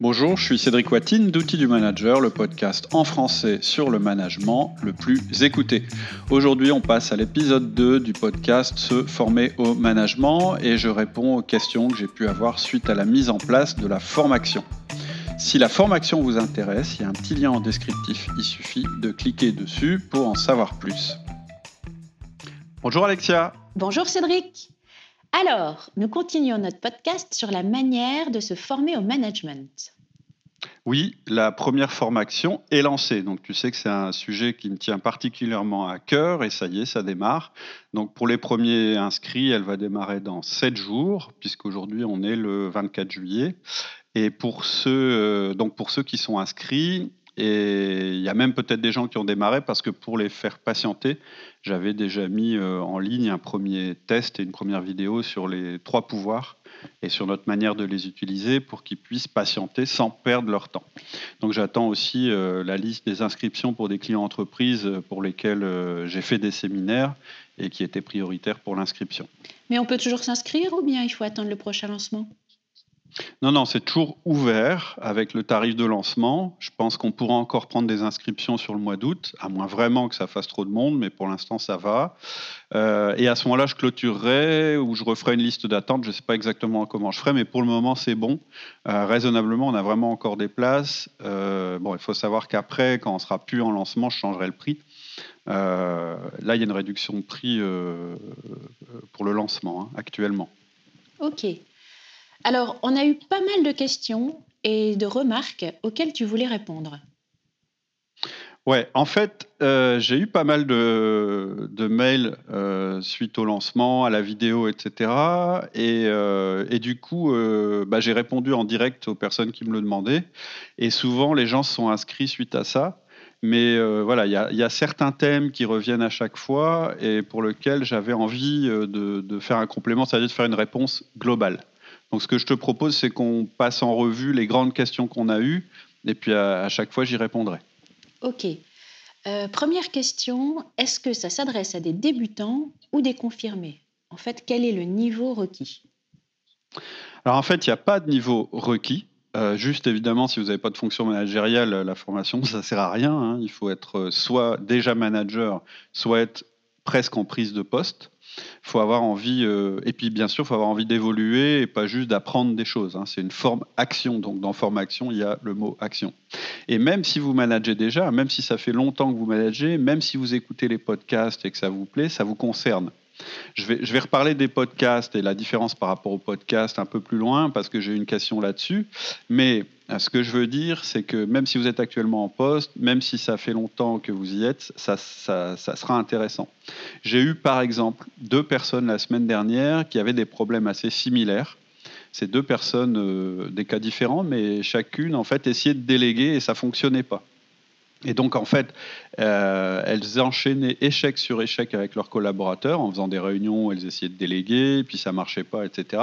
Bonjour, je suis Cédric Watine d'Outils du Manager, le podcast en français sur le management le plus écouté. Aujourd'hui, on passe à l'épisode 2 du podcast Se former au management et je réponds aux questions que j'ai pu avoir suite à la mise en place de la formation. Si la formation vous intéresse, il y a un petit lien en descriptif, il suffit de cliquer dessus pour en savoir plus. Bonjour Alexia. Bonjour Cédric. Alors, nous continuons notre podcast sur la manière de se former au management. Oui, la première formation est lancée. Donc tu sais que c'est un sujet qui me tient particulièrement à cœur et ça y est, ça démarre. Donc pour les premiers inscrits, elle va démarrer dans 7 jours, puisqu'aujourd'hui on est le 24 juillet. Et pour ceux, euh, donc pour ceux qui sont inscrits, et il y a même peut-être des gens qui ont démarré parce que pour les faire patienter, j'avais déjà mis euh, en ligne un premier test et une première vidéo sur les trois pouvoirs et sur notre manière de les utiliser pour qu'ils puissent patienter sans perdre leur temps. Donc j'attends aussi euh, la liste des inscriptions pour des clients entreprises pour lesquels euh, j'ai fait des séminaires et qui étaient prioritaires pour l'inscription. Mais on peut toujours s'inscrire ou bien il faut attendre le prochain lancement? Non, non, c'est toujours ouvert avec le tarif de lancement. Je pense qu'on pourra encore prendre des inscriptions sur le mois d'août, à moins vraiment que ça fasse trop de monde, mais pour l'instant, ça va. Euh, et à ce moment-là, je clôturerai ou je referai une liste d'attente. Je ne sais pas exactement comment je ferai, mais pour le moment, c'est bon. Euh, raisonnablement, on a vraiment encore des places. Euh, bon, il faut savoir qu'après, quand on sera plus en lancement, je changerai le prix. là, il y a une réduction de prix pour le lancement hein, actuellement. Ok. Alors, on a eu pas mal de questions et de remarques auxquelles tu voulais répondre. Ouais, en fait, euh, j'ai eu pas mal de, mails euh, suite au lancement, à la vidéo, etc. Euh, et, du coup, bah, j'ai répondu en direct aux personnes qui me le demandaient. Et souvent, les gens sont inscrits suite à ça. Mais voilà, il y, a certains thèmes qui reviennent à chaque fois et pour lesquels j'avais envie de, de, faire un complément, c'est-à-dire de faire une réponse globale. Donc ce que je te propose, c'est qu'on passe en revue les grandes questions qu'on a eues, et puis à, chaque fois, j'y répondrai. OK. Euh, première question, est-ce que ça s'adresse à des débutants ou des confirmés? En fait, quel est le niveau requis? Alors en fait, il n'y a pas de niveau requis. Euh, juste évidemment, si vous n'avez pas de fonction managériale, la formation, ça ne sert à rien. Hein. Il faut être soit déjà manager, soit être presque en prise de poste faut avoir envie, euh, et puis bien sûr, faut avoir envie d'évoluer et pas juste d'apprendre des choses. Hein. C'est une forme action. Donc dans forme action, il y a le mot action. Et même si vous managez déjà, même si ça fait longtemps que vous managez, même si vous écoutez les podcasts et que ça vous plaît, ça vous concerne. Je vais, reparler des podcasts et la différence par rapport aux podcasts un peu plus loin parce que j'ai une question là-dessus. Mais euh, ce que je veux dire, c'est que même si vous êtes actuellement en poste, même si ça fait longtemps que vous y êtes, ça sera intéressant. J'ai eu par exemple deux personnes la semaine dernière qui avaient des problèmes assez similaires. Ces deux personnes, euh, des cas différents, mais chacune en fait essayait de déléguer et ça fonctionnait pas. Et donc, en fait, euh, elles enchaînaient échec sur échec avec leurs collaborateurs en faisant des réunions, elles essayaient de déléguer, puis ça marchait pas, etc.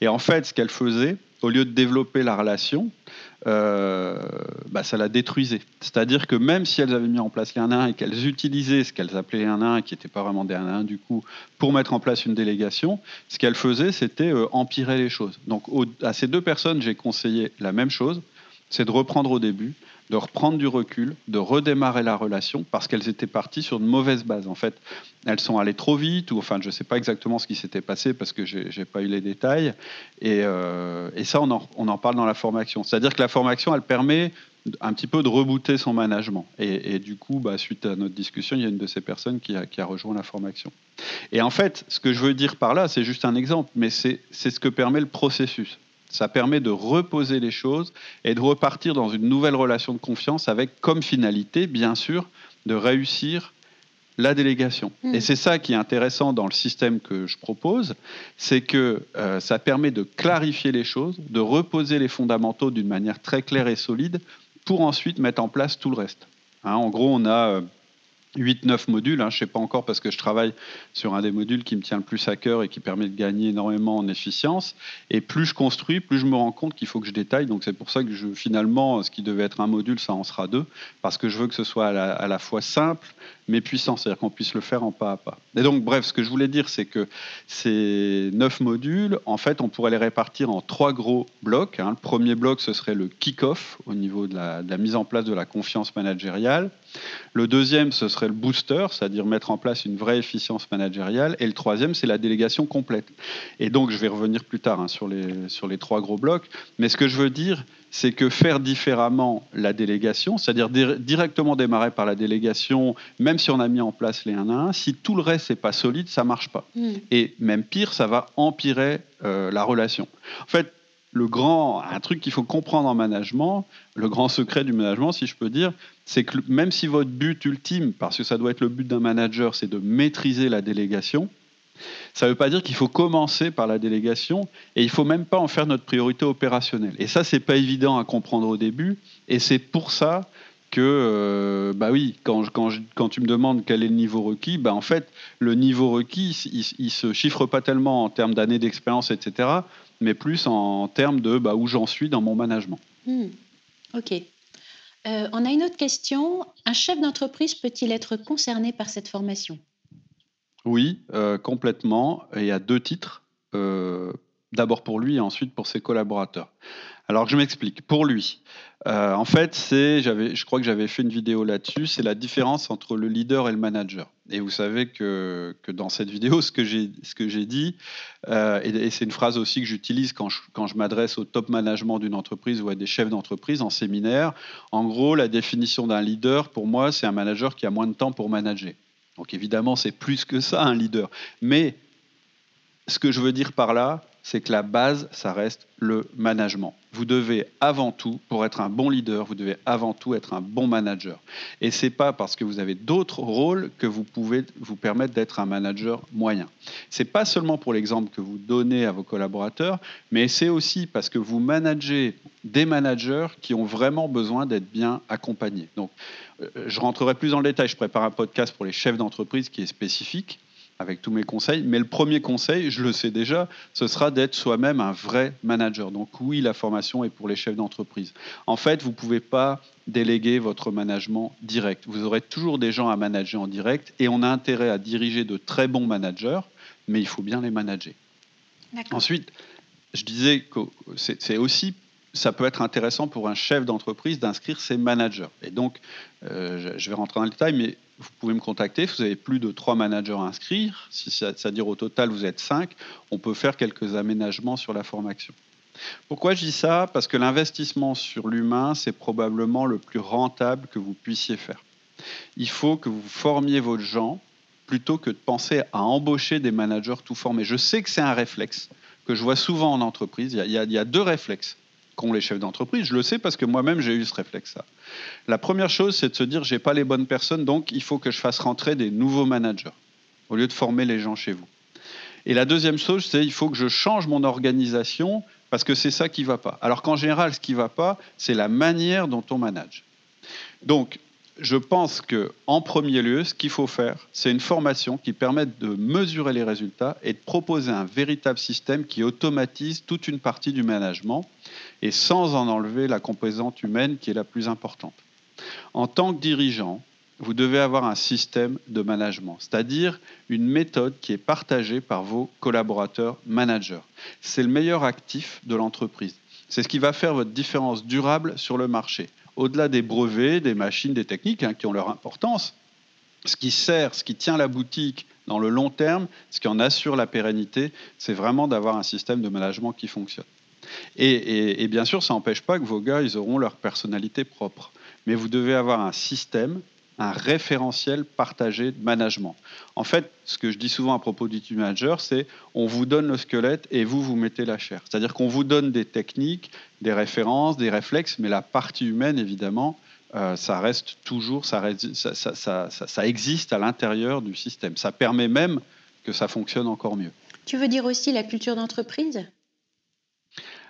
Et en fait, ce qu'elles faisaient, au lieu de développer la relation, euh, bah, ça la détruisait. C'est-à-dire que même si elles avaient mis en place les 1 1 et qu'elles utilisaient ce qu'elles appelaient les 1 1, qui n'étaient pas vraiment des 1 1 du coup, pour mettre en place une délégation, ce qu'elles faisaient, c'était euh, empirer les choses. Donc à ces deux personnes, j'ai conseillé la même chose, c'est de reprendre au début, de reprendre du recul, de redémarrer la relation, parce qu'elles étaient parties sur de mauvaises bases. En fait, elles sont allées trop vite, ou enfin, je ne sais pas exactement ce qui s'était passé parce que je n'ai pas eu les détails. Et, euh, ça, on en, parle dans la formation. C'est-à-dire que la formation, elle permet un petit peu de rebooter son management. Et, du coup, bah, suite à notre discussion, il y a une de ces personnes qui a rejoint la formation. Et en fait, ce que je veux dire par là, c'est juste un exemple, mais c'est ce que permet le processus. Ça permet de reposer les choses et de repartir dans une nouvelle relation de confiance avec comme finalité, bien sûr, de réussir la délégation. Hmm. Et c'est ça qui est intéressant dans le système que je propose, c'est que euh, ça permet de clarifier les choses, de reposer les fondamentaux d'une manière très claire et solide pour ensuite mettre en place tout le reste. Hein, en gros, on a... Euh, 8-9 modules. Hein, je ne sais pas encore parce que je travaille sur un des modules qui me tient le plus à cœur et qui permet de gagner énormément en efficience. Et plus je construis, plus je me rends compte qu'il faut que je détaille. Donc c'est pour ça que finalement, ce qui devait être un module, ça en sera deux, parce que je veux que ce soit à la, fois simple mais puissant, c'est-à-dire qu'on puisse le faire en pas à pas. Et donc, bref, ce que je voulais dire, c'est que ces neuf modules, en fait, on pourrait les répartir en trois gros blocs. Hein. Le premier bloc, ce serait le kick-off au niveau de la mise en place de la confiance managériale. Le deuxième, ce serait le booster, c'est-à-dire mettre en place une vraie efficience managériale. Et le troisième, c'est la délégation complète. Et donc, je vais revenir plus tard hein, sur, les, sur les trois gros blocs. Mais ce que je veux dire, c'est que faire différemment la délégation, c'est-à-dire directement démarrer par la délégation, même si on a mis en place les 1 à 1, si tout le reste n'est pas solide, ça ne marche pas. Hmm. Et même pire, ça va empirer euh, la relation. En fait, le grand, un truc qu'il faut comprendre en management, le grand secret du management, si je peux dire, c'est que même si votre but ultime, parce que ça doit être le but d'un manager, c'est de maîtriser la délégation, ça ne veut pas dire qu'il faut commencer par la délégation et il ne faut même pas en faire notre priorité opérationnelle. Et ça, c'est pas évident à comprendre au début. Et c'est pour ça que, euh, bah oui, quand, tu me demandes quel est le niveau requis, bah en fait, le niveau requis, il ne se chiffre pas tellement en termes d'années d'expérience, etc., mais plus en, termes de bah, où j'en suis dans mon management. Hmm. Ok. Euh, on a une autre question. Un chef d'entreprise peut-il être concerné par cette formation? Oui, euh, complètement. Et a deux titres. Euh, d'abord pour lui et ensuite pour ses collaborateurs. Alors je m'explique. Pour lui, euh, en fait, c'est, je crois que j'avais fait une vidéo là-dessus, c'est la différence entre le leader et le manager. Et vous savez que, dans cette vidéo, ce que j'ai, dit, euh, et, c'est une phrase aussi que j'utilise quand je m'adresse au top management d'une entreprise ou à des chefs d'entreprise en séminaire, en gros, la définition d'un leader, pour moi, c'est un manager qui a moins de temps pour manager. Donc évidemment, c'est plus que ça, un leader. Mais ce que je veux dire par là, c'est que la base, ça reste le management. Vous devez avant tout, pour être un bon leader, vous devez avant tout être un bon manager. Et ce n'est pas parce que vous avez d'autres rôles que vous pouvez vous permettre d'être un manager moyen. Ce n'est pas seulement pour l'exemple que vous donnez à vos collaborateurs, mais c'est aussi parce que vous managez des managers qui ont vraiment besoin d'être bien accompagnés. Donc, euh, je rentrerai plus dans le détail. Je prépare un podcast pour les chefs d'entreprise qui est spécifique avec tous mes conseils. Mais le premier conseil, je le sais déjà, ce sera d'être soi-même un vrai manager. Donc oui, la formation est pour les chefs d'entreprise. En fait, vous ne pouvez pas déléguer votre management direct. Vous aurez toujours des gens à manager en direct et on a intérêt à diriger de très bons managers, mais il faut bien les manager. Ensuite, je disais que c'est aussi ça peut être intéressant pour un chef d'entreprise d'inscrire ses managers. Et donc, euh, je vais rentrer dans le détail, mais vous pouvez me contacter. Vous avez plus de trois managers à inscrire. C'est-à-dire au total, vous êtes cinq, on peut faire quelques aménagements sur la formation. Pourquoi je dis ça? Parce que l'investissement sur l'humain, c'est probablement le plus rentable que vous puissiez faire. Il faut que vous formiez vos gens plutôt que de penser à embaucher des managers tout formés. Je sais que c'est un réflexe que je vois souvent en entreprise. Il y a, il y a deux réflexes qu'ont les chefs d'entreprise. Je le sais parce que moi-même, j'ai eu ce réflexe-là. La première chose, c'est de se dire, j'ai pas les bonnes personnes, donc il faut que je fasse rentrer des nouveaux managers au lieu de former les gens chez vous. Et la deuxième chose, c'est il faut que je change mon organisation parce que c'est ça qui va pas. Alors qu'en général, ce qui va pas, c'est la manière dont on manage. Donc, je pense que en premier lieu, ce qu'il faut faire, c'est une formation qui permette de mesurer les résultats et de proposer un véritable système qui automatise toute une partie du management et sans en enlever la composante humaine qui est la plus importante. En tant que dirigeant, vous devez avoir un système de management, c'est-à-dire une méthode qui est partagée par vos collaborateurs managers. C'est le meilleur actif de l'entreprise. C'est ce qui va faire votre différence durable sur le marché. Au-delà des brevets, des machines, des techniques hein, qui ont leur importance, ce qui sert, ce qui tient la boutique dans le long terme, ce qui en assure la pérennité, c'est vraiment d'avoir un système de management qui fonctionne. Et, bien sûr, ça n'empêche pas que vos gars, ils auront leur personnalité propre. Mais vous devez avoir un système, un référentiel partagé de management. En fait, ce que je dis souvent à propos du team manager, c'est on vous donne le squelette et vous, vous mettez la chair. C'est-à-dire qu'on vous donne des techniques, des références, des réflexes, mais la partie humaine, évidemment, euh, ça reste toujours, ça, ça existe à l'intérieur du système. Ça permet même que ça fonctionne encore mieux. Tu veux dire aussi la culture d'entreprise?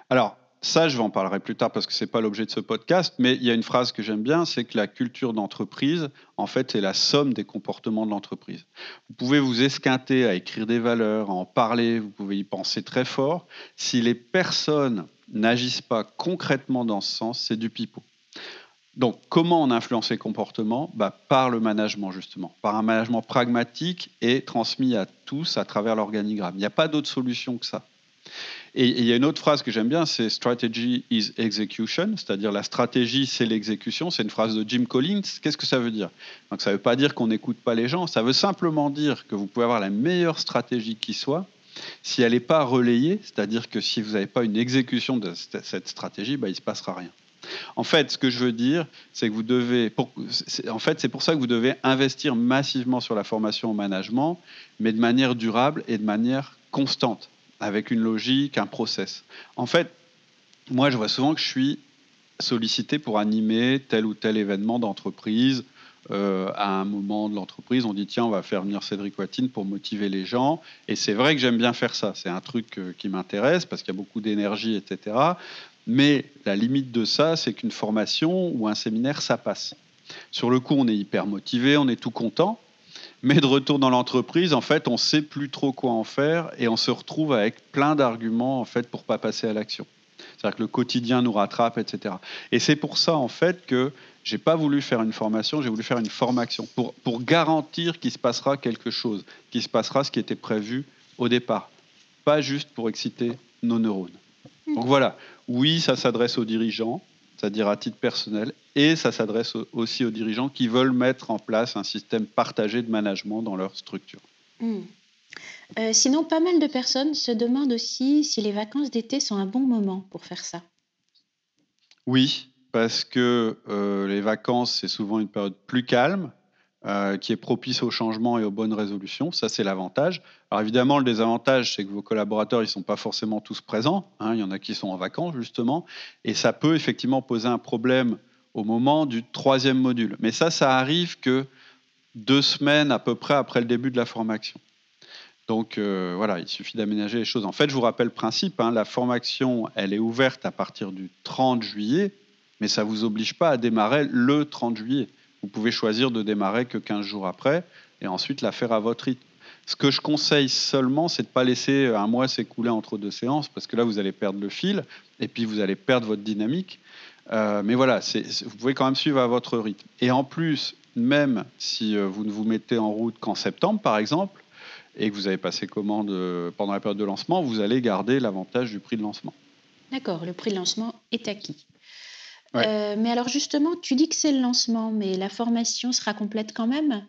Alors, ça, je vais en parlerai plus tard parce que ce n'est pas l'objet de ce podcast, mais il y a une phrase que j'aime bien, c'est que la culture d'entreprise, en fait, est la somme des comportements de l'entreprise. Vous pouvez vous esquinter à écrire des valeurs, à en parler, vous pouvez y penser très fort. Si les personnes n'agissent pas concrètement dans ce sens, c'est du pipeau. Donc, comment on influence les comportements? Bah, Par le management, justement. Par un management pragmatique et transmis à tous à travers l'organigramme. Il n'y a pas d'autre solution que ça. Et il y a une autre phrase que j'aime bien, c'est strategy is execution, c'est-à-dire la stratégie, c'est l'exécution. C'est une phrase de Jim Collins. Qu'est-ce que ça veut dire? Donc ça ne veut pas dire qu'on n'écoute pas les gens, ça veut simplement dire que vous pouvez avoir la meilleure stratégie qui soit. Si elle n'est pas relayée, c'est-à-dire que si vous n'avez pas une exécution de cette stratégie, bah, il ne se passera rien. En fait, ce que je veux dire, c'est que vous devez. en fait, c'est pour ça que vous devez investir massivement sur la formation au management, mais de manière durable et de manière constante, avec une logique, un process. En fait, moi, je vois souvent que je suis sollicité pour animer tel ou tel événement d'entreprise. Euh, à un moment de l'entreprise, on dit tiens, on va faire venir Cédric Watine pour motiver les gens. Et c'est vrai que j'aime bien faire ça. C'est un truc euh, qui m'intéresse parce qu'il y a beaucoup d'énergie, etc. Mais la limite de ça, c'est qu'une formation ou un séminaire, ça passe. Sur le coup, on est hyper motivé, on est tout content. Mais de retour dans l'entreprise, en fait, on ne sait plus trop quoi en faire et on se retrouve avec plein d'arguments en fait pour pas passer à l'action. C'est-à-dire que le quotidien nous rattrape, etc. Et c'est pour ça en fait que j'ai pas voulu faire une formation, j'ai voulu faire une formation pour, pour garantir qu'il se passera quelque chose, qu'il se passera ce qui était prévu au départ, pas juste pour exciter nos neurones. Donc voilà, oui, ça s'adresse aux dirigeants, c'est-à-dire à titre personnel, et ça s'adresse aussi aux dirigeants qui veulent mettre en place un système partagé de management dans leur structure. Hmm. Euh, sinon, pas mal de personnes se demandent aussi si les vacances d'été sont un bon moment pour faire ça. Oui, parce que euh, les vacances, c'est souvent une période plus calme, euh, qui est propice au changement et aux bonnes résolutions. Ça, c'est l'avantage. Alors évidemment, le désavantage, c'est que vos collaborateurs, ils ne sont pas forcément tous présents. Hein. Il y en a qui sont en vacances, justement. Et ça peut effectivement poser un problème au moment du troisième module. Mais ça, ça arrive que deux semaines à peu près après le début de la formation. Donc euh, voilà, il suffit d'aménager les choses. En fait, je vous rappelle le principe, hein, la formation, elle est ouverte à partir du 30 juillet, mais ça ne vous oblige pas à démarrer le 30 juillet. Vous pouvez choisir de démarrer que 15 jours après et ensuite la faire à votre rythme. Ce que je conseille seulement, c'est de ne pas laisser un mois s'écouler entre deux séances, parce que là, vous allez perdre le fil, et puis vous allez perdre votre dynamique. Euh, mais voilà, vous pouvez quand même suivre à votre rythme. Et en plus, même si euh, vous ne vous mettez en route qu'en septembre, par exemple, et que vous avez passé commande euh, pendant la période de lancement, vous allez garder l'avantage du prix de lancement. D'accord, le prix de lancement est acquis. Euh, mais alors justement, tu dis que c'est le lancement, mais la formation sera complète quand même?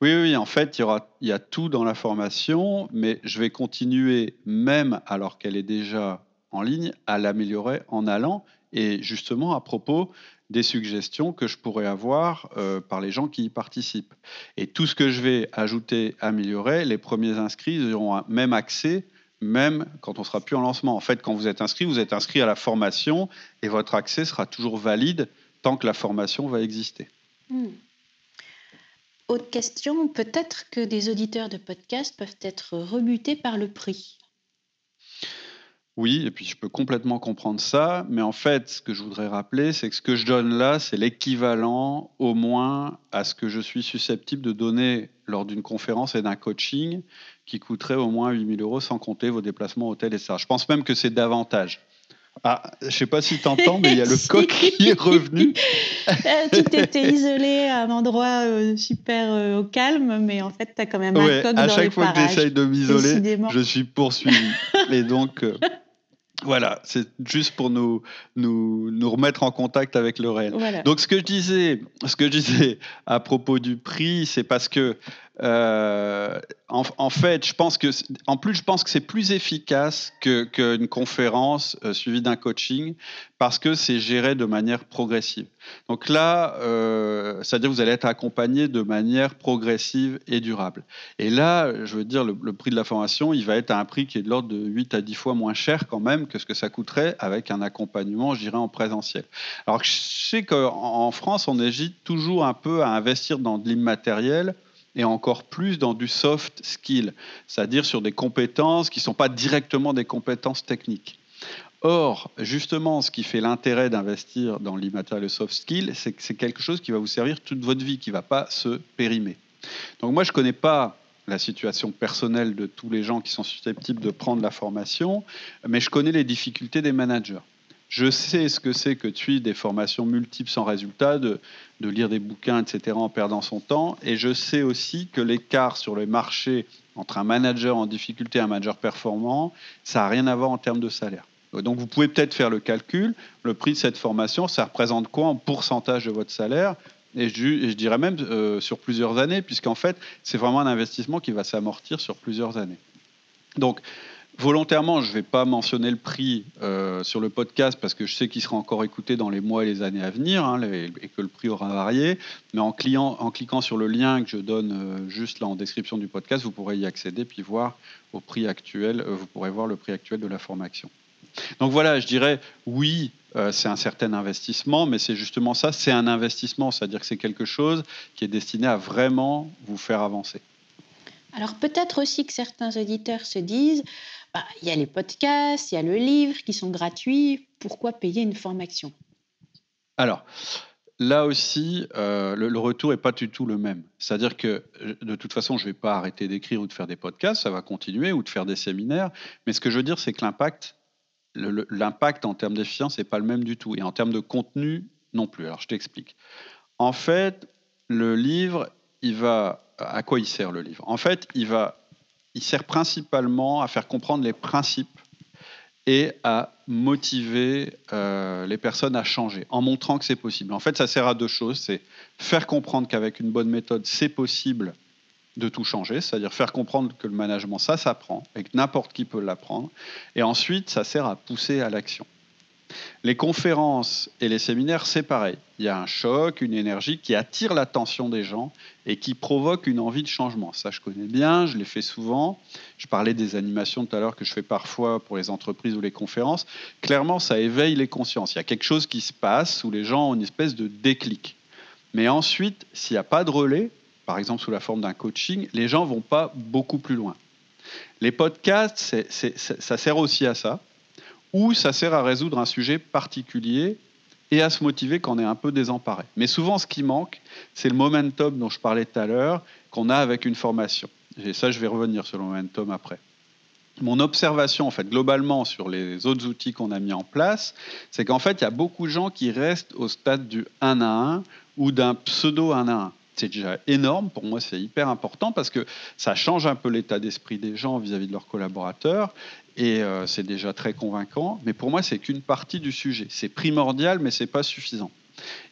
Oui, oui, en fait, il y, aura, il y a tout dans la formation, mais je vais continuer, même alors qu'elle est déjà en ligne, à l'améliorer en allant. Et justement, à propos des suggestions que je pourrais avoir euh, par les gens qui y participent. Et tout ce que je vais ajouter, améliorer, les premiers inscrits auront même accès même quand on sera plus en lancement. En fait, quand vous êtes inscrit, vous êtes inscrit à la formation et votre accès sera toujours valide tant que la formation va exister. Hmm. Autre question, peut-être que des auditeurs de podcast peuvent être rebutés par le prix. Oui, et puis je peux complètement comprendre ça, mais en fait, ce que je voudrais rappeler, c'est que ce que je donne là, c'est l'équivalent au moins à ce que je suis susceptible de donner lors d'une conférence et d'un coaching qui coûterait au moins 8000 euros sans compter vos déplacements, hôtels et ça. Je pense même que c'est davantage. Ah, je sais pas si tu entends, mais il y a le coq qui est revenu. Euh, tu étais isolé à un endroit euh, super euh, au calme, mais en fait, tu as quand même un coq à chaque fois que j'essaye de m'isoler, je suis poursuivi. et donc, voilà, c'est juste pour nous, nous, nous, remettre en contact avec le réel. Donc, ce que je disais, ce que je disais à propos du prix, c'est parce que euh, en, fait, je pense que, en plus, je pense que c'est plus efficace qu'une conférence euh, suivie d'un coaching parce que c'est géré de manière progressive. Donc là, euh, c'est-à-dire vous allez être accompagné de manière progressive et durable. Et là, je veux dire, le, prix de la formation, il va être à un prix qui est de l'ordre de 8 à 10 fois moins cher quand même que ce que ça coûterait avec un accompagnement, je dirais, en présentiel. Alors je sais qu'en France, on hésite toujours un peu à investir dans de l'immatériel et encore plus dans du soft skill, c'est-à-dire sur des compétences qui ne sont pas directement des compétences techniques. Or, justement, ce qui fait l'intérêt d'investir dans l'immatériel soft skill, c'est que c'est quelque chose qui va vous servir toute votre vie, qui ne va pas se périmer. Donc moi, je ne connais pas la situation personnelle de tous les gens qui sont susceptibles de prendre la formation, mais je connais les difficultés des managers. Je sais ce que c'est que de suivre des formations multiples sans résultat, de, lire des bouquins, etc., en perdant son temps. Et je sais aussi que l'écart sur le marché entre un manager en difficulté et un manager performant, ça n'a rien à voir en termes de salaire. Donc vous pouvez peut-être faire le calcul. Le prix de cette formation, ça représente quoi en pourcentage de votre salaire? Et je, dirais même euh, sur plusieurs années, puisqu'en fait, c'est vraiment un investissement qui va s'amortir sur plusieurs années. Donc, volontairement, je ne vais pas mentionner le prix euh, sur le podcast parce que je sais qu'il sera encore écouté dans les mois et les années à venir hein, et que le prix aura varié. Mais en, cliquant sur le lien que je donne euh, juste là en description du podcast, vous pourrez y accéder puis voir au prix actuel. vous pourrez voir le prix actuel de la formation. Donc voilà, je dirais oui, euh, c'est un certain investissement, mais c'est justement ça, c'est un investissement, c'est-à-dire que c'est quelque chose qui est destiné à vraiment vous faire avancer. Alors peut-être aussi que certains auditeurs se disent, bah, il y a les podcasts, il y a le livre qui sont gratuits, pourquoi payer une formation? Alors, là aussi, euh, le, retour n'est pas du tout le même. C'est-à-dire que de toute façon, je ne vais pas arrêter d'écrire ou de faire des podcasts, ça va continuer, ou de faire des séminaires, mais ce que je veux dire, c'est que l'impact l'impact en termes d'efficience n'est pas le même du tout. Et en termes de contenu, non plus. Alors, je t'explique. En fait, le livre, il va. À quoi il sert le livre? En fait, il, va, il sert principalement à faire comprendre les principes et à motiver euh, les personnes à changer, en montrant que c'est possible. En fait, ça sert à deux choses. C'est faire comprendre qu'avec une bonne méthode, c'est possible de tout changer, c'est-à-dire faire comprendre que le management, ça s'apprend et que n'importe qui peut l'apprendre. Et ensuite, ça sert à pousser à l'action. Les conférences et les séminaires, c'est pareil. Il y a un choc, une énergie qui attire l'attention des gens et qui provoque une envie de changement. Ça, je connais bien, je l'ai fait souvent. Je parlais des animations tout à l'heure que je fais parfois pour les entreprises ou les conférences. Clairement, ça éveille les consciences. Il y a quelque chose qui se passe où les gens ont une espèce de déclic. Mais ensuite, s'il n'y a pas de relais, par exemple sous la forme d'un coaching, les gens vont pas beaucoup plus loin. Les podcasts, ça sert aussi à ça, ou ça sert à résoudre un sujet particulier et à se motiver quand on est un peu désemparé. Mais souvent, ce qui manque, c'est le momentum dont je parlais tout à l'heure, qu'on a avec une formation. Et ça, je vais revenir sur le momentum après. Mon observation, en fait, globalement, sur les autres outils qu'on a mis en place, c'est qu'en fait, il y a beaucoup de gens qui restent au stade du 1 à 1 ou d'un pseudo 1 à 1 c'est déjà énorme. Pour moi, c'est hyper important parce que ça change un peu l'état d'esprit des gens vis-à-vis de leurs collaborateurs et euh, c'est déjà très convaincant. Mais pour moi, c'est qu'une partie du sujet. C'est primordial, mais c'est pas suffisant.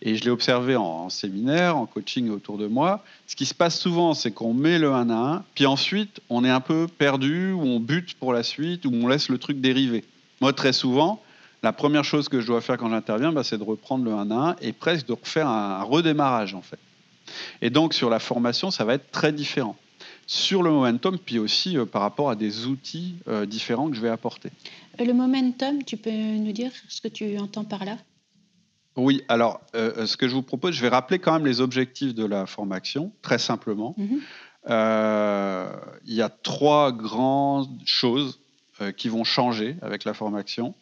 Et je l'ai observé en, séminaire, en coaching autour de moi. Ce qui se passe souvent, c'est qu'on met le 1 à 1, puis ensuite, on est un peu perdu, ou on bute pour la suite, ou on laisse le truc dériver. Moi, très souvent, la première chose que je dois faire quand j'interviens, bah, c'est de reprendre le 1 à 1 et presque de refaire un redémarrage, en fait. Et donc sur la formation, ça va être très différent. Sur le momentum, puis aussi euh, par rapport à des outils euh, différents que je vais apporter. Euh, le momentum, tu peux nous dire ce que tu entends par là? Oui, alors ce que je vous propose, je vais rappeler quand même les objectifs de la formation, très simplement. Mhm. il y a trois grandes choses qui vont changer avec la formation.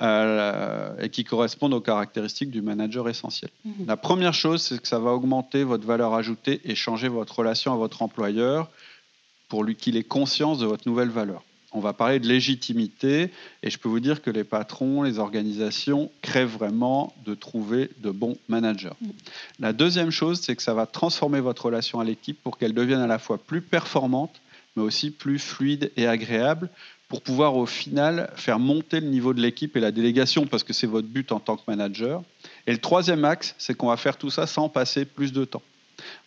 Euh, et qui correspondent aux caractéristiques du manager essentiel. Mhm. La première chose, c'est que ça va augmenter votre valeur ajoutée et changer votre relation à votre employeur pour lui qu'il ait conscience de votre nouvelle valeur. On va parler de légitimité et je peux vous dire que les patrons, les organisations crèvent vraiment de trouver de bons managers. Mhm. La deuxième chose, c'est que ça va transformer votre relation à l'équipe pour qu'elle devienne à la fois plus performante, mais aussi plus fluide et agréable pour pouvoir au final faire monter le niveau de l'équipe et la délégation, parce que c'est votre but en tant que manager. Et le troisième axe, c'est qu'on va faire tout ça sans passer plus de temps.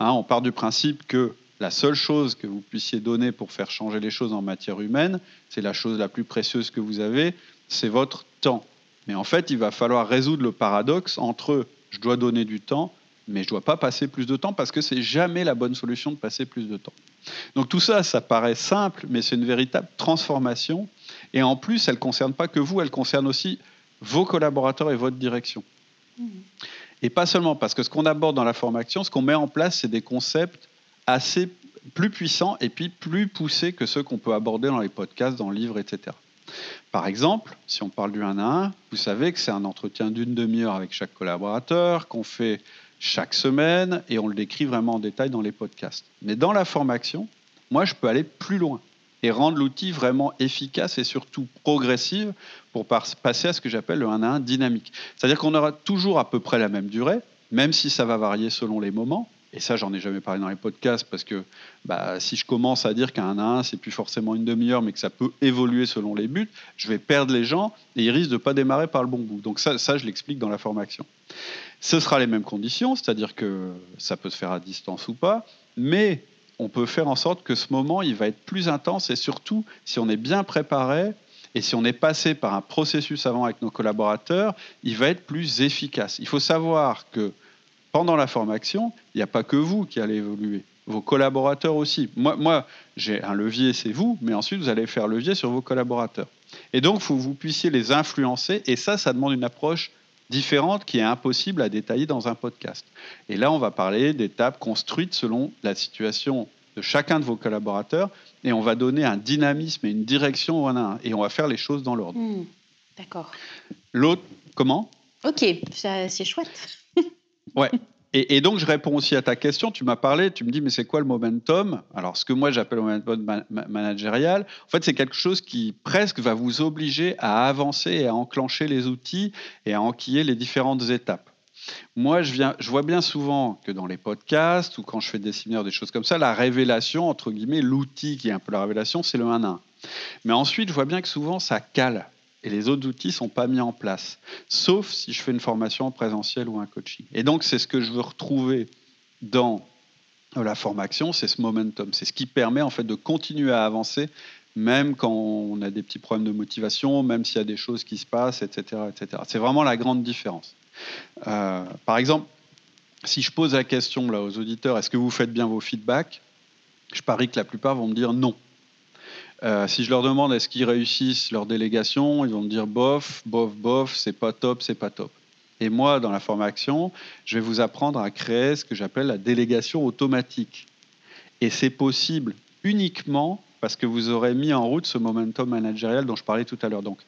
Hein, on part du principe que la seule chose que vous puissiez donner pour faire changer les choses en matière humaine, c'est la chose la plus précieuse que vous avez, c'est votre temps. Mais en fait, il va falloir résoudre le paradoxe entre je dois donner du temps, mais je ne dois pas passer plus de temps parce que c'est jamais la bonne solution de passer plus de temps. Donc tout ça, ça paraît simple, mais c'est une véritable transformation. Et en plus, elle ne concerne pas que vous, elle concerne aussi vos collaborateurs et votre direction. Et pas seulement, parce que ce qu'on aborde dans la formation, ce qu'on met en place, c'est des concepts assez plus puissants et puis plus poussés que ceux qu'on peut aborder dans les podcasts, dans les livres, etc. Par exemple, si on parle du 1 à 1, vous savez que c'est un entretien d'une demi-heure avec chaque collaborateur, qu'on fait chaque semaine, et on le décrit vraiment en détail dans les podcasts. Mais dans la formation, moi, je peux aller plus loin et rendre l'outil vraiment efficace et surtout progressive pour passer à ce que j'appelle le 1 à 1 dynamique. C'est-à-dire qu'on aura toujours à peu près la même durée, même si ça va varier selon les moments. Et ça, j'en ai jamais parlé dans les podcasts parce que bah, si je commence à dire qu'un 1 à 1, c'est plus forcément une demi-heure, mais que ça peut évoluer selon les buts, je vais perdre les gens et ils risquent de ne pas démarrer par le bon bout. Donc ça, ça je l'explique dans la formation. Ce sera les mêmes conditions, c'est-à-dire que ça peut se faire à distance ou pas, mais on peut faire en sorte que ce moment, il va être plus intense et surtout, si on est bien préparé et si on est passé par un processus avant avec nos collaborateurs, il va être plus efficace. Il faut savoir que pendant la formation, il n'y a pas que vous qui allez évoluer, vos collaborateurs aussi. Moi, moi j'ai un levier, c'est vous, mais ensuite, vous allez faire levier sur vos collaborateurs. Et donc, il faut que vous puissiez les influencer, et ça, ça demande une approche différente qui est impossible à détailler dans un podcast. Et là, on va parler d'étapes construites selon la situation de chacun de vos collaborateurs et on va donner un dynamisme et une direction au un et on va faire les choses dans l'ordre. Hmm, d'accord. L'autre, comment? Ok, c'est chouette. ouais. Et, donc, je réponds aussi à ta question. Tu m'as parlé, tu me dis, mais c'est quoi le momentum? Alors, ce que moi j'appelle le momentum managérial, en fait, c'est quelque chose qui presque va vous obliger à avancer et à enclencher les outils et à enquiller les différentes étapes. Moi, je, viens, je vois bien souvent que dans les podcasts ou quand je fais des séminaires, des choses comme ça, la révélation, entre guillemets, l'outil qui est un peu la révélation, c'est le 1 1. Mais ensuite, je vois bien que souvent, ça cale et les autres outils ne sont pas mis en place, sauf si je fais une formation en présentiel ou un coaching. Et donc, c'est ce que je veux retrouver dans la formation, c'est ce momentum. C'est ce qui permet en fait de continuer à avancer, même quand on a des petits problèmes de motivation, même s'il y a des choses qui se passent, etc. etc. C'est vraiment la grande différence. Euh, par exemple, si je pose la question là aux auditeurs, est-ce que vous faites bien vos feedbacks? Je parie que la plupart vont me dire non. Euh, si je leur demande est-ce qu'ils réussissent leur délégation, ils vont me dire bof, bof, bof, c'est pas top, c'est pas top. Et moi, dans la formation, je vais vous apprendre à créer ce que j'appelle la délégation automatique. Et c'est possible uniquement parce que vous aurez mis en route ce momentum managérial dont je parlais tout à l'heure. Donc,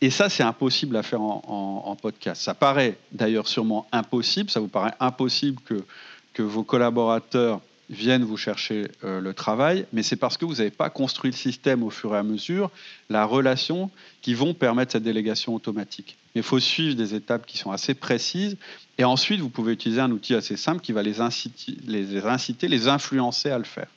et ça, c'est impossible à faire en, en, podcast. Ça paraît d'ailleurs sûrement impossible. Ça vous paraît impossible que, que vos collaborateurs viennent vous chercher euh, le travail, mais c'est parce que vous n'avez pas construit le système au fur et à mesure, la relation qui vont permettre cette délégation automatique. Il faut suivre des étapes qui sont assez précises, et ensuite vous pouvez utiliser un outil assez simple qui va les inciter, les, inciter, les influencer à le faire.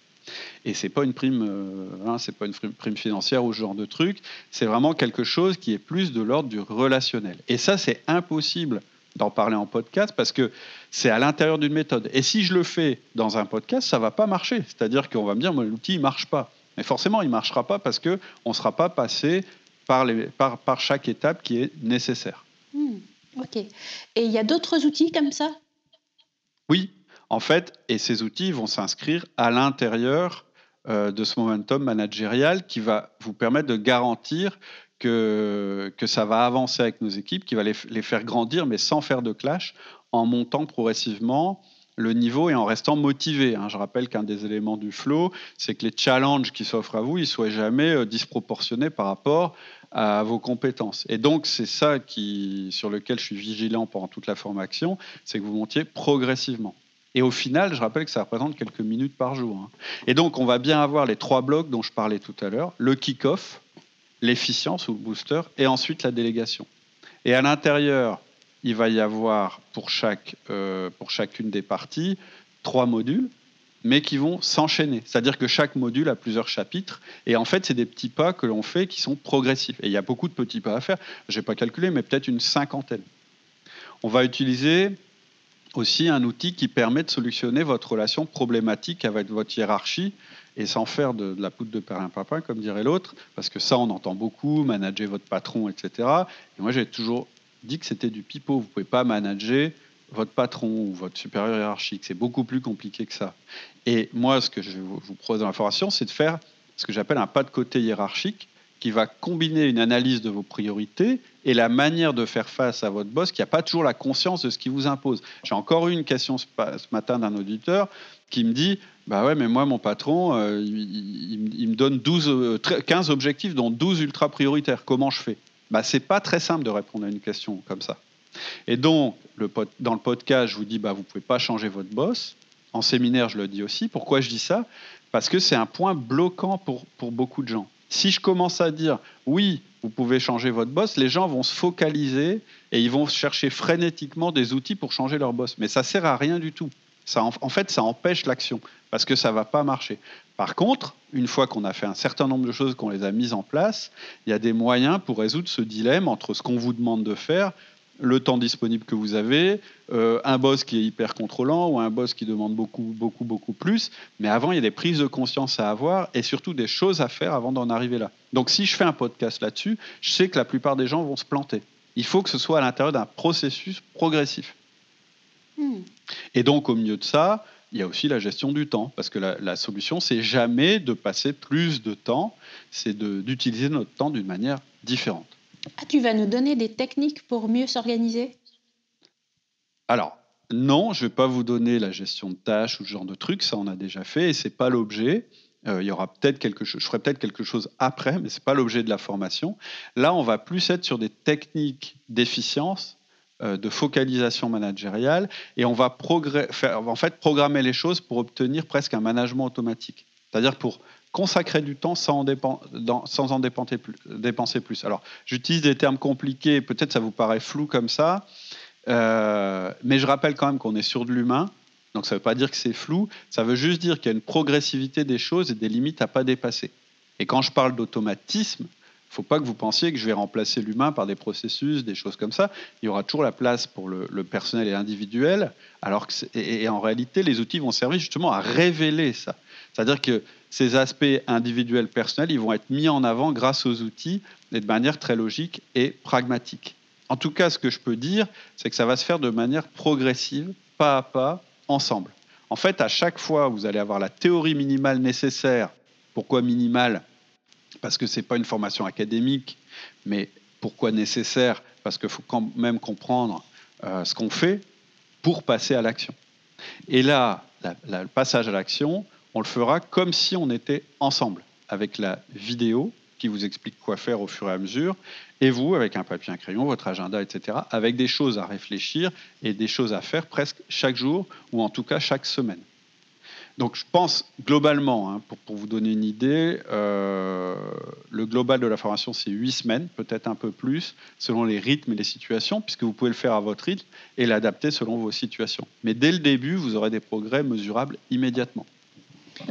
Et c'est pas une prime, euh, hein, c'est pas une prime financière ou ce genre de truc. C'est vraiment quelque chose qui est plus de l'ordre du relationnel. Et ça, c'est impossible d'en parler en podcast parce que c'est à l'intérieur d'une méthode. Et si je le fais dans un podcast, ça va pas marcher. C'est-à-dire qu'on va me dire, l'outil, il marche pas. Mais forcément, il marchera pas parce qu'on ne sera pas passé par, les, par, par, chaque étape qui est nécessaire. Hmm, ok. Et il y a d'autres outils comme ça? Oui, en fait, et ces outils vont s'inscrire à l'intérieur euh, de ce momentum managérial qui va vous permettre de garantir que, ça va avancer avec nos équipes, qui va les, faire grandir, mais sans faire de clash, en montant progressivement le niveau et en restant motivé. Hein. Je rappelle qu'un des éléments du flow, c'est que les challenges qui s'offrent à vous, ils soient jamais euh, disproportionnés par rapport à vos compétences. Et donc, c'est ça qui, sur lequel je suis vigilant pendant toute la formation, c'est que vous montiez progressivement. Et au final, je rappelle que ça représente quelques minutes par jour. Hein. Et donc, on va bien avoir les trois blocs dont je parlais tout à l'heure, le kick-off, l'efficience ou le booster, et ensuite la délégation. Et à l'intérieur, il va y avoir pour, chaque, euh, pour chacune des parties trois modules, mais qui vont s'enchaîner. C'est-à-dire que chaque module a plusieurs chapitres, et en fait, c'est des petits pas que l'on fait qui sont progressifs. Et il y a beaucoup de petits pas à faire. Je n'ai pas calculé, mais peut-être une cinquantaine. On va utiliser aussi un outil qui permet de solutionner votre relation problématique avec votre hiérarchie et sans faire de, la poudre de perlimpinpin, comme dirait l'autre, parce que ça, on entend beaucoup, manager votre patron, etc. Et moi, j'ai toujours dit que c'était du pipeau. Vous ne pouvez pas manager votre patron ou votre supérieur hiérarchique. C'est beaucoup plus compliqué que ça. Et moi, ce que je vous propose dans la formation, c'est de faire ce que j'appelle un pas de côté hiérarchique qui va combiner une analyse de vos priorités et la manière de faire face à votre boss qui n'a pas toujours la conscience de ce qu'il vous impose. J'ai encore eu une question ce matin d'un auditeur qui me dit Bah ouais, mais moi, mon patron, euh, il, me donne 12, 15 euh, objectifs, dont 12 ultra prioritaires. Comment je fais? Bah, C'est pas très simple de répondre à une question comme ça. Et donc, dans le podcast, je vous dis bah, Vous pouvez pas changer votre boss. En séminaire, je le dis aussi. Pourquoi je dis ça? Parce que c'est un point bloquant pour, pour beaucoup de gens. Si je commence à dire oui, vous pouvez changer votre boss, les gens vont se focaliser et ils vont chercher frénétiquement des outils pour changer leur boss. Mais ça sert à rien du tout. En, fait, ça empêche l'action parce que ça va pas marcher. Par contre, une fois qu'on a fait un certain nombre de choses, qu'on les a mises en place, il y a des moyens pour résoudre ce dilemme entre ce qu'on vous demande de faire le temps disponible que vous avez, euh, un boss qui est hyper contrôlant ou un boss qui demande beaucoup, beaucoup, beaucoup plus. Mais avant, il y a des prises de conscience à avoir et surtout des choses à faire avant d'en arriver là. Donc si je fais un podcast là-dessus, je sais que la plupart des gens vont se planter. Il faut que ce soit à l'intérieur d'un processus progressif. Hmm. Et donc au milieu de ça, il y a aussi la gestion du temps, parce que la, la solution, c'est jamais de passer plus de temps, c'est d'utiliser notre temps d'une manière différente. Ah, tu vas nous donner des techniques pour mieux s'organiser? Alors, non, je ne vais pas vous donner la gestion de tâches ou ce genre de trucs, ça on a déjà fait et ce n'est pas l'objet. Euh, il y aura peut-être quelque chose, je ferai peut-être quelque chose après, mais ce n'est pas l'objet de la formation. Là, on va plus être sur des techniques d'efficience, de focalisation managériale, et on va en fait programmer les choses pour obtenir presque un management automatique. C'est-à-dire pour consacrer du temps sans en, dépenser, plus. Alors, j'utilise des termes compliqués, peut-être ça vous paraît flou comme ça, euh, mais je rappelle quand même qu'on est sur de l'humain, donc ça ne veut pas dire que c'est flou, ça veut juste dire qu'il y a une progressivité des choses et des limites à pas dépasser. Et quand je parle d'automatisme, faut pas que vous pensiez que je vais remplacer l'humain par des processus, des choses comme ça. Il y aura toujours la place pour le, personnel et individuel, alors que et en réalité, les outils vont servir justement à révéler ça. C'est-à-dire que ces aspects individuels personnels, ils vont être mis en avant grâce aux outils et de manière très logique et pragmatique. En tout cas, ce que je peux dire, c'est que ça va se faire de manière progressive, pas à pas, ensemble. En fait, à chaque fois, vous allez avoir la théorie minimale nécessaire. Pourquoi minimale? Parce que ce n'est pas une formation académique, mais pourquoi nécessaire? Parce qu'il faut quand même comprendre euh, ce qu'on fait pour passer à l'action. Et là, le passage à l'action, on le fera comme si on était ensemble, avec la vidéo qui vous explique quoi faire au fur et à mesure, et vous, avec un papier, un crayon, votre agenda, etc., avec des choses à réfléchir et des choses à faire presque chaque jour, ou en tout cas chaque semaine. Donc je pense globalement, hein, pour, vous donner une idée, euh, le global de la formation, c'est huit semaines, peut-être un peu plus, selon les rythmes et les situations, puisque vous pouvez le faire à votre rythme et l'adapter selon vos situations. Mais dès le début, vous aurez des progrès mesurables immédiatement.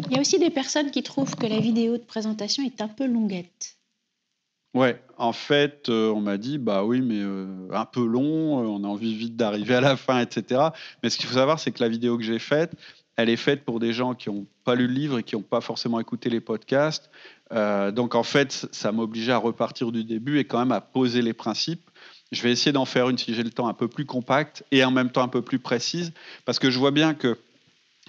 Il y a aussi des personnes qui trouvent que la vidéo de présentation est un peu longuette. Ouais, en fait, euh, on m'a dit, bah oui, mais euh, un peu long, euh, on a envie vite d'arriver à la fin, etc. Mais ce qu'il faut savoir, c'est que la vidéo que j'ai faite, elle est faite pour des gens qui n'ont pas lu le livre et qui n'ont pas forcément écouté les podcasts. donc en fait, ça m'obligeait à repartir du début et quand même à poser les principes. Je vais essayer d'en faire une, si j'ai le temps, un peu plus compacte et en même temps un peu plus précise, parce que je vois bien que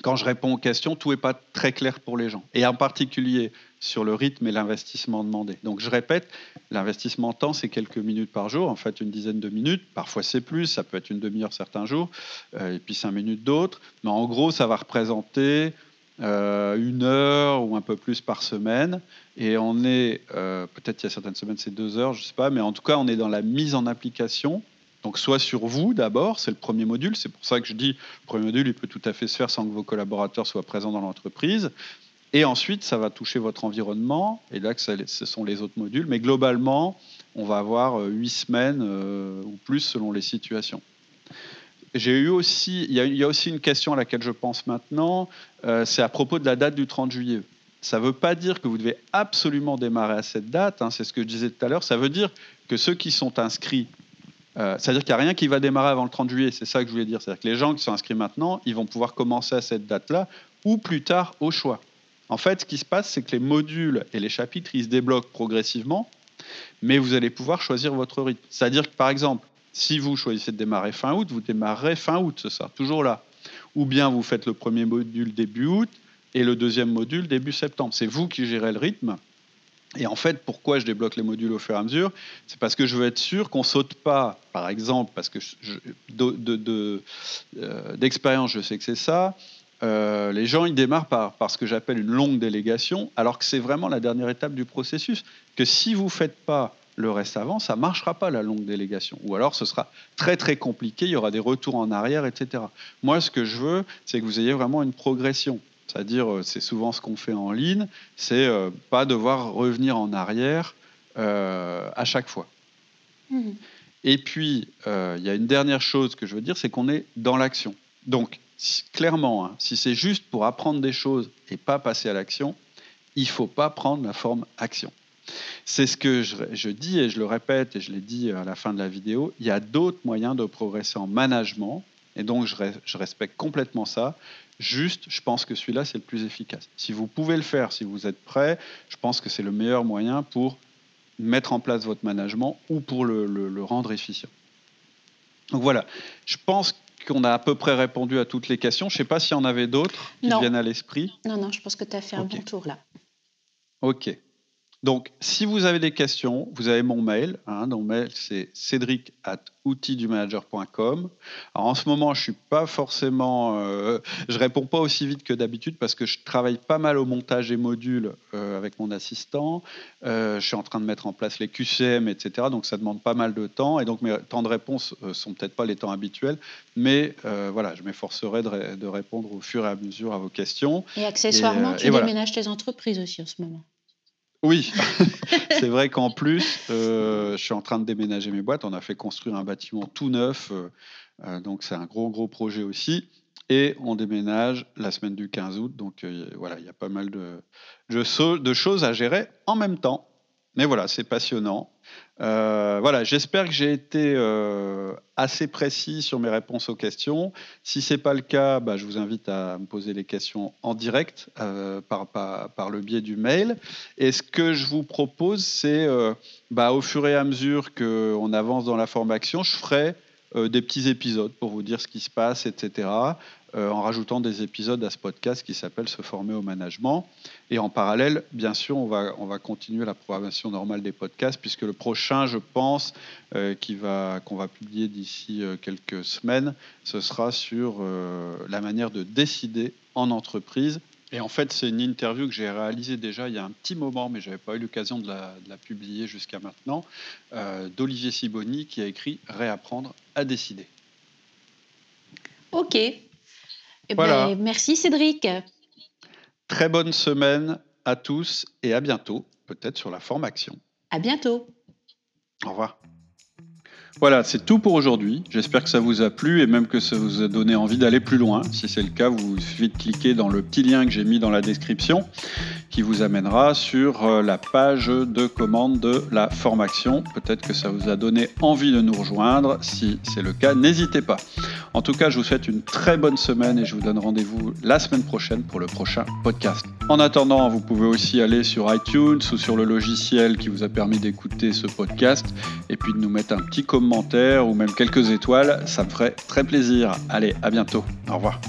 quand je réponds aux questions, tout n'est pas très clair pour les gens. Et en particulier sur le rythme et l'investissement demandé. Donc je répète, l'investissement en temps, c'est quelques minutes par jour, en fait une dizaine de minutes. Parfois c'est plus, ça peut être une demi-heure certains jours, euh, et puis cinq minutes d'autres. Mais en gros, ça va représenter euh, une heure ou un peu plus par semaine. Et on est, euh, peut-être qu'il y a certaines semaines c'est deux heures, je ne sais pas, mais en tout cas on est dans la mise en application donc soit sur vous d'abord, c'est le premier module, c'est pour ça que je dis le premier module, il peut tout à fait se faire sans que vos collaborateurs soient présents dans l'entreprise. Et ensuite, ça va toucher votre environnement, et là, ce sont les autres modules. Mais globalement, on va avoir euh, huit semaines euh, ou plus selon les situations. J'ai eu aussi, il y, a, aussi une question à laquelle je pense maintenant, euh, c'est à propos de la date du 30 juillet. Ça ne veut pas dire que vous devez absolument démarrer à cette date, hein, c'est ce que je disais tout à l'heure, ça veut dire que ceux qui sont inscrits c'est-à-dire qu'il n'y a rien qui va démarrer avant le 30 juillet, c'est ça que je voulais dire. C'est-à-dire que les gens qui sont inscrits maintenant, ils vont pouvoir commencer à cette date-là ou plus tard au choix. En fait, ce qui se passe, c'est que les modules et les chapitres, ils se débloquent progressivement, mais vous allez pouvoir choisir votre rythme. C'est-à-dire que, par exemple, si vous choisissez de démarrer fin août, vous démarrerez fin août, c'est ça, toujours là. Ou bien vous faites le premier module début août et le deuxième module début septembre. C'est vous qui gérez le rythme. Et en fait, pourquoi je débloque les modules au fur et à mesure? C'est parce que je veux être sûr qu'on saute pas, par exemple, parce que d'expérience, je sais que c'est ça. Euh, les gens, ils démarrent par, par ce que j'appelle une longue délégation, alors que c'est vraiment la dernière étape du processus. Que si vous ne faites pas le reste avant, ça ne marchera pas la longue délégation. Ou alors ce sera très très compliqué, il y aura des retours en arrière, etc. Moi, ce que je veux, c'est que vous ayez vraiment une progression. C'est-à-dire, euh, c'est souvent ce qu'on fait en ligne, c'est euh, pas devoir revenir en arrière euh, à chaque fois. Mmh. Et puis, il y a une dernière chose que je veux dire, c'est qu'on est dans l'action. Donc, clairement, hein, si c'est juste pour apprendre des choses et pas passer à l'action, il ne faut pas prendre la forme action. C'est ce que je, dis et je le répète et je l'ai dit à la fin de la vidéo, il y a d'autres moyens de progresser en management et donc je, je respecte complètement ça. Juste, je pense que celui-là, c'est le plus efficace. Si vous pouvez le faire, si vous êtes prêt, je pense que c'est le meilleur moyen pour mettre en place votre management ou pour le, rendre efficient. Donc voilà, je pense qu'on a à peu près répondu à toutes les questions. Je ne sais pas s'il y en avait d'autres qui viennent à l'esprit. Non, non, je pense que tu as fait un bon tour là. Ok. Donc, si vous avez des questions, vous avez mon mail. Hein, mon mail, c'est cédric at outildumanager.com. Alors, en ce moment, je suis pas forcément, euh, je réponds pas aussi vite que d'habitude parce que je travaille pas mal au montage des modules euh, avec mon assistant. Euh, je suis en train de mettre en place les QCM, etc. Donc, ça demande pas mal de temps. Et donc, mes temps de réponse sont peut-être pas les temps habituels, mais voilà, je m'efforcerai de, répondre au fur et à mesure à vos questions. Et accessoirement, tu déménages tes entreprises aussi en ce moment. Oui, c'est vrai qu'en plus, euh, je suis en train de déménager mes boîtes. On a fait construire un bâtiment tout neuf, euh, euh, donc c'est un gros, gros projet aussi. Et on déménage la semaine du 15 août, donc voilà, il y a pas mal de, de choses à gérer en même temps. Mais voilà, c'est passionnant. Euh, voilà, j'espère que j'ai été euh, assez précis sur mes réponses aux questions. Si ce n'est pas le cas, bah, je vous invite à me poser les questions en direct euh, par, le biais du mail. Et ce que je vous propose, c'est bah, au fur et à mesure qu'on avance dans la formation, je ferai des petits épisodes pour vous dire ce qui se passe, etc. Euh, en rajoutant des épisodes à ce podcast qui s'appelle Se former au management. Et en parallèle, bien sûr, on va, on va continuer la programmation normale des podcasts, puisque le prochain, je pense, euh, qu'on va, publier d'ici euh, quelques semaines, ce sera sur la manière de décider en entreprise. Et en fait, c'est une interview que j'ai réalisée déjà il y a un petit moment, mais je n'avais pas eu l'occasion de de la, publier jusqu'à maintenant, d'Olivier Siboni, qui a écrit Réapprendre à décider. Ok, eh ben, merci Cédric. Très bonne semaine à tous et à bientôt, peut-être sur la formation. À bientôt. Au revoir. Voilà, c'est tout pour aujourd'hui. J'espère que ça vous a plu et même que ça vous a donné envie d'aller plus loin. Si c'est le cas, vous suffit de cliquer dans le petit lien que j'ai mis dans la description qui vous amènera sur euh, la page de commande de la formation. Peut-être que ça vous a donné envie de nous rejoindre. Si c'est le cas, n'hésitez pas. En tout cas, je vous souhaite une très bonne semaine et je vous donne rendez-vous la semaine prochaine pour le prochain podcast. En attendant, vous pouvez aussi aller sur iTunes ou sur le logiciel qui vous a permis d'écouter ce podcast et puis de nous mettre un petit commentaire ou même quelques étoiles. Ça me ferait très plaisir. Allez, à bientôt. Au revoir.